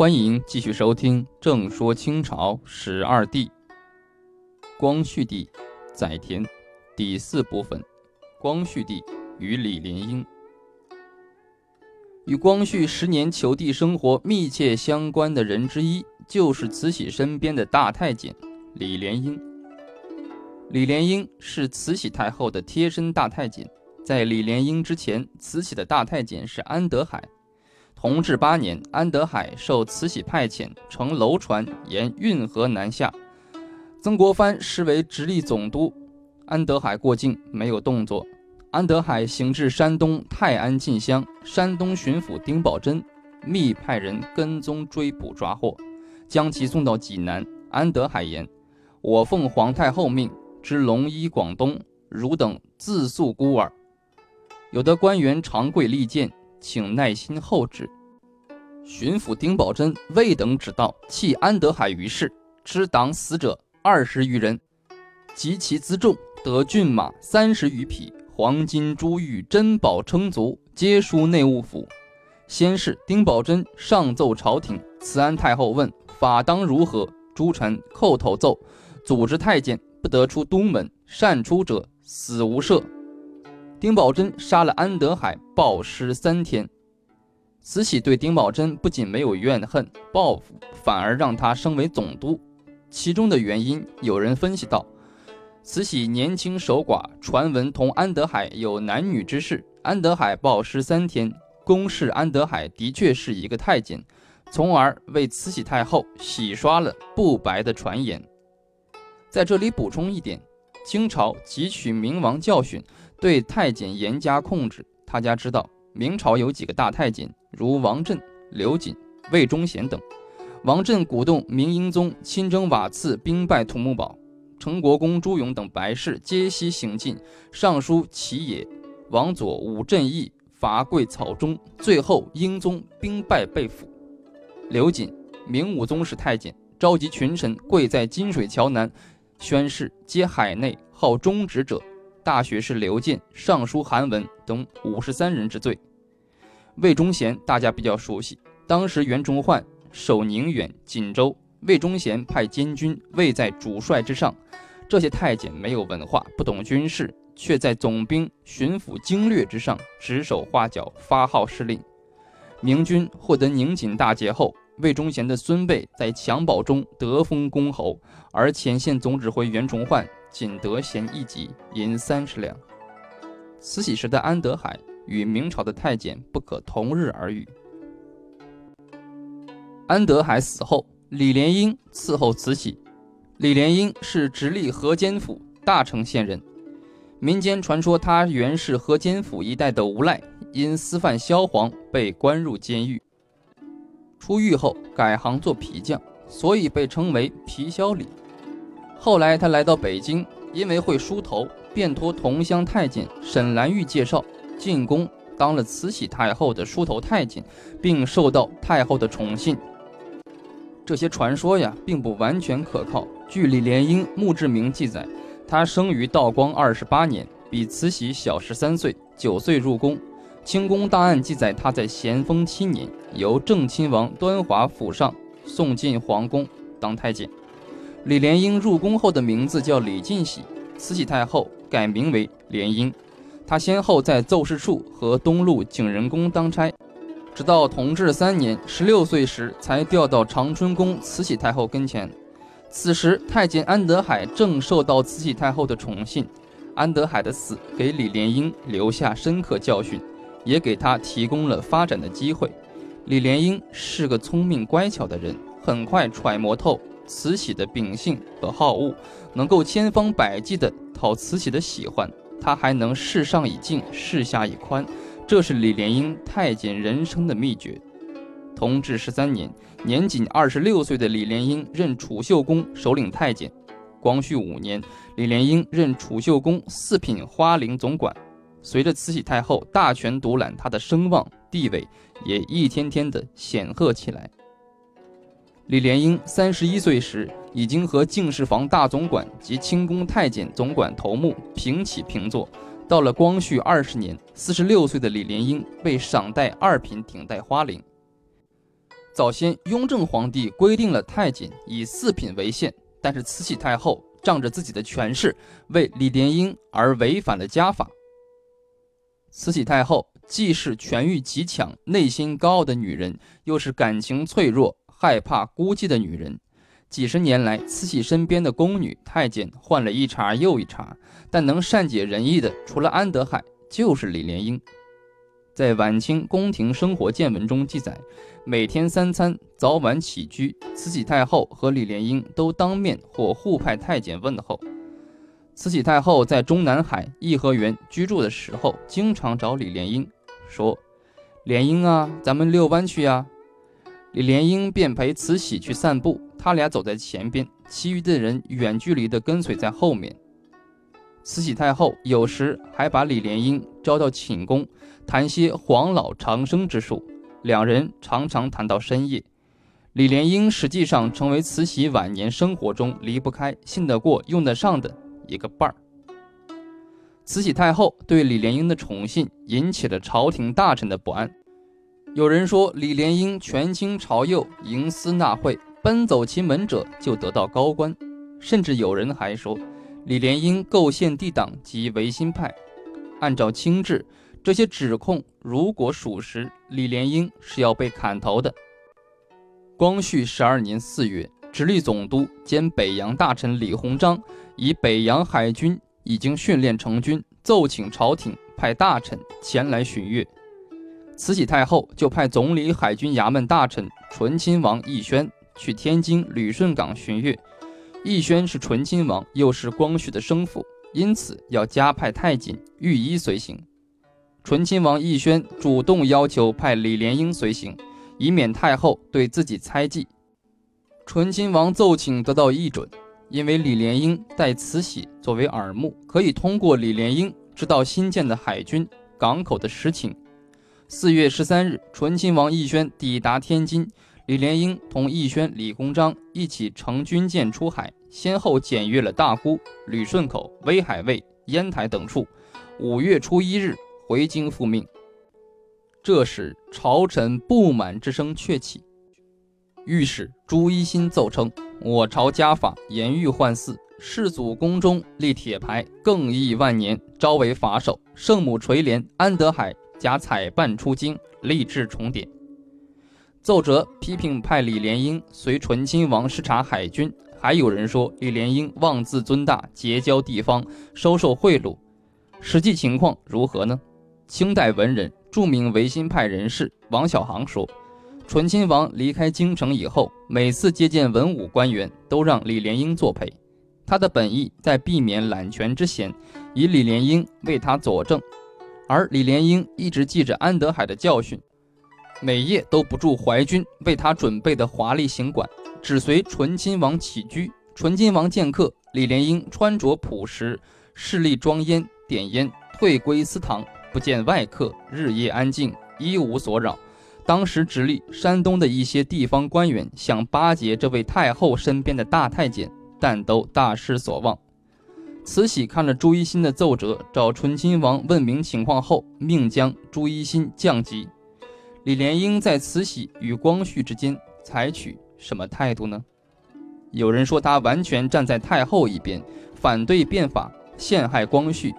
欢迎继续收听《正说清朝十二帝》，光绪帝载湉第四部分：光绪帝与李莲英。与光绪十年求帝生活密切相关的人之一，就是慈禧身边的大太监李莲英。李莲英是慈禧太后的贴身大太监，在李莲英之前，慈禧的大太监是安德海。同治八年，安德海受慈禧派遣，乘楼船沿运河南下。曾国藩视为直隶总督，安德海过境没有动作。安德海行至山东泰安进乡，山东巡抚丁宝桢密派人跟踪追捕抓获，将其送到济南。安德海言：“我奉皇太后命，之龙衣广东，汝等自诉孤儿。有的官员长跪利贱。”请耐心候之。巡抚丁宝桢未等旨到，弃安德海于市，知党死者二十余人，及其辎重，得骏马三十余匹，黄金珠玉珍宝称足，皆输内务府。先是，丁宝桢上奏朝廷，慈安太后问法当如何，诸臣叩头奏：组织太监不得出东门，擅出者死无赦。丁宝桢杀了安德海，暴尸三天。慈禧对丁宝桢不仅没有怨恨报复，反而让他升为总督。其中的原因，有人分析道：慈禧年轻守寡，传闻同安德海有男女之事，安德海暴尸三天，公示安德海的确是一个太监，从而为慈禧太后洗刷了不白的传言。在这里补充一点，清朝汲取明王教训。对太监严加控制。他家知道，明朝有几个大太监，如王振、刘瑾、魏忠贤等。王振鼓动明英宗亲征瓦剌，兵败土木堡，成国公朱勇等白事皆悉行进，上书齐野。王佐武振义伐桂草中，最后英宗兵败被俘。刘瑾，明武宗时太监，召集群臣跪在金水桥南，宣誓皆海内好忠直者。大学士刘建尚书韩文等五十三人之罪。魏忠贤大家比较熟悉，当时袁崇焕守宁远、锦州，魏忠贤派监军位在主帅之上。这些太监没有文化，不懂军事，却在总兵、巡抚经略之上指手画脚，发号施令。明军获得宁锦大捷后，魏忠贤的孙辈在襁褓中得封公侯，而前线总指挥袁崇焕。仅得衔一级银三十两。慈禧时的安德海与明朝的太监不可同日而语。安德海死后，李莲英伺候慈禧。李莲英是直隶河间府大城县人，民间传说他原是河间府一带的无赖，因私贩萧黄被关入监狱。出狱后改行做皮匠，所以被称为皮萧李。后来他来到北京，因为会梳头，便托同乡太监沈兰玉介绍进宫，当了慈禧太后的梳头太监，并受到太后的宠信。这些传说呀，并不完全可靠。据李莲英墓志铭记载，他生于道光二十八年，比慈禧小十三岁，九岁入宫。清宫档案记载，他在咸丰七年由正亲王端华府上送进皇宫当太监。李莲英入宫后的名字叫李进喜，慈禧太后改名为莲英。她先后在奏事处和东路景仁宫当差，直到同治三年十六岁时才调到长春宫慈禧太后跟前。此时太监安德海正受到慈禧太后的宠信。安德海的死给李莲英留下深刻教训，也给他提供了发展的机会。李莲英是个聪明乖巧的人，很快揣摩透。慈禧的秉性和好恶，能够千方百计地讨慈禧的喜欢。他还能事上以静，事下以宽，这是李莲英太监人生的秘诀。同治十三年，年仅二十六岁的李莲英任储秀宫首领太监。光绪五年，李莲英任储秀宫四品花翎总管。随着慈禧太后大权独揽，他的声望地位也一天天的显赫起来。李莲英三十一岁时，已经和敬事房大总管及清宫太监总管头目平起平坐。到了光绪二十年，四十六岁的李莲英被赏戴二品顶戴花翎。早先雍正皇帝规定了太监以四品为限，但是慈禧太后仗着自己的权势，为李莲英而违反了家法。慈禧太后既是权欲极强、内心高傲的女人，又是感情脆弱、害怕孤寂的女人。几十年来，慈禧身边的宫女、太监换了一茬又一茬，但能善解人意的，除了安德海，就是李莲英。在晚清宫廷生活见闻中记载，每天三餐早晚起居，慈禧太后和李莲英都当面或互派太监问候。慈禧太后在中南海颐和园居住的时候，经常找李莲英说：“莲英啊，咱们遛弯去呀。”李莲英便陪慈禧去散步，他俩走在前边，其余的人远距离地跟随在后面。慈禧太后有时还把李莲英招到寝宫。谈些黄老长生之术，两人常常谈到深夜。李莲英实际上成为慈禧晚年生活中离不开、信得过、用得上的一个伴儿。慈禧太后对李莲英的宠信引起了朝廷大臣的不安。有人说李莲英权倾朝右、营私纳贿，奔走其门者就得到高官，甚至有人还说李莲英构陷帝党及维新派。按照清制。这些指控如果属实，李莲英是要被砍头的。光绪十二年四月，直隶总督兼北洋大臣李鸿章以北洋海军已经训练成军，奏请朝廷派大臣前来巡阅。慈禧太后就派总理海军衙门大臣醇亲王奕轩去天津旅顺港巡阅。奕轩是醇亲王，又是光绪的生父，因此要加派太监御医随行。醇亲王奕轩主动要求派李莲英随行，以免太后对自己猜忌。醇亲王奏请得到议准，因为李莲英待慈禧作为耳目，可以通过李莲英知道新建的海军港口的实情。四月十三日，醇亲王奕轩抵达天津，李莲英同奕轩、李鸿章一起乘军舰出海，先后检阅了大沽、旅顺口、威海卫、烟台等处。五月初一日。回京复命。这时，朝臣不满之声鹊起。御史朱一新奏称：“我朝家法严狱换祀，世祖宫中立铁牌，更易万年，招为法首。圣母垂帘，安德海假采办出京，立志重典。”奏折批评派李莲英随醇亲王视察海军，还有人说李莲英妄自尊大，结交地方，收受贿赂。实际情况如何呢？清代文人、著名维新派人士王小航说：“醇亲王离开京城以后，每次接见文武官员，都让李莲英作陪。他的本意在避免揽权之嫌，以李莲英为他佐证。而李莲英一直记着安德海的教训，每夜都不住淮军为他准备的华丽行馆，只随醇亲王起居。醇亲王见客，李莲英穿着朴实，势力装烟点烟，退归私堂。”不见外客，日夜安静，一无所扰。当时直隶、山东的一些地方官员想巴结这位太后身边的大太监，但都大失所望。慈禧看了朱一新的奏折，找醇亲王问明情况后，命将朱一新降级。李莲英在慈禧与光绪之间采取什么态度呢？有人说他完全站在太后一边，反对变法，陷害光绪。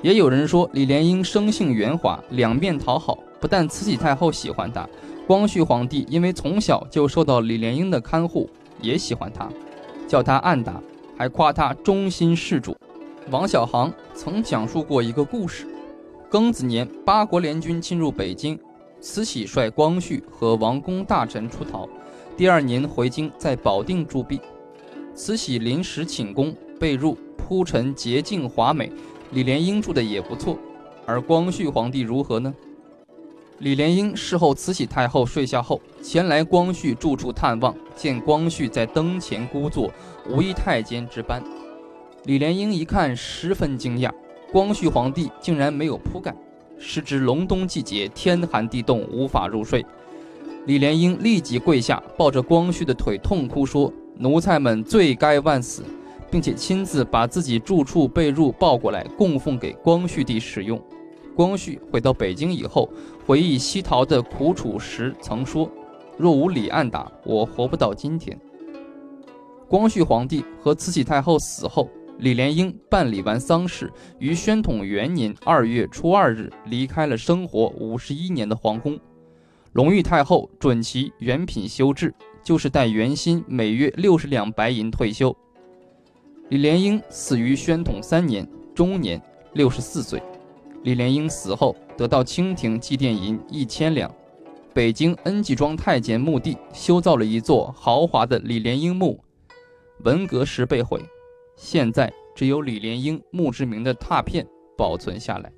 也有人说，李莲英生性圆滑，两面讨好。不但慈禧太后喜欢他，光绪皇帝因为从小就受到李莲英的看护，也喜欢他，叫他暗达，还夸他忠心事主。王小航曾讲述过一个故事：庚子年，八国联军侵入北京，慈禧率光绪和王公大臣出逃，第二年回京，在保定驻跸。慈禧临时寝宫被褥铺陈洁净华美。李莲英住的也不错，而光绪皇帝如何呢？李莲英事后，慈禧太后睡下后，前来光绪住处探望，见光绪在灯前孤坐，无一太监值班。李莲英一看，十分惊讶，光绪皇帝竟然没有铺盖，时值隆冬季节，天寒地冻，无法入睡。李莲英立即跪下，抱着光绪的腿痛哭说：“奴才们罪该万死。”并且亲自把自己住处被褥抱过来供奉给光绪帝使用。光绪回到北京以后，回忆西逃的苦楚时曾说：“若无李暗打，我活不到今天。光绪皇帝和慈禧太后死后，李莲英办理完丧事，于宣统元年二月初二日离开了生活五十一年的皇宫。隆裕太后准其原品修制，就是带原薪每月六十两白银退休。李莲英死于宣统三年，终年六十四岁。李莲英死后，得到清廷祭奠银一千两。北京恩济庄太监墓地修造了一座豪华的李莲英墓，文革时被毁，现在只有李莲英墓志铭的拓片保存下来。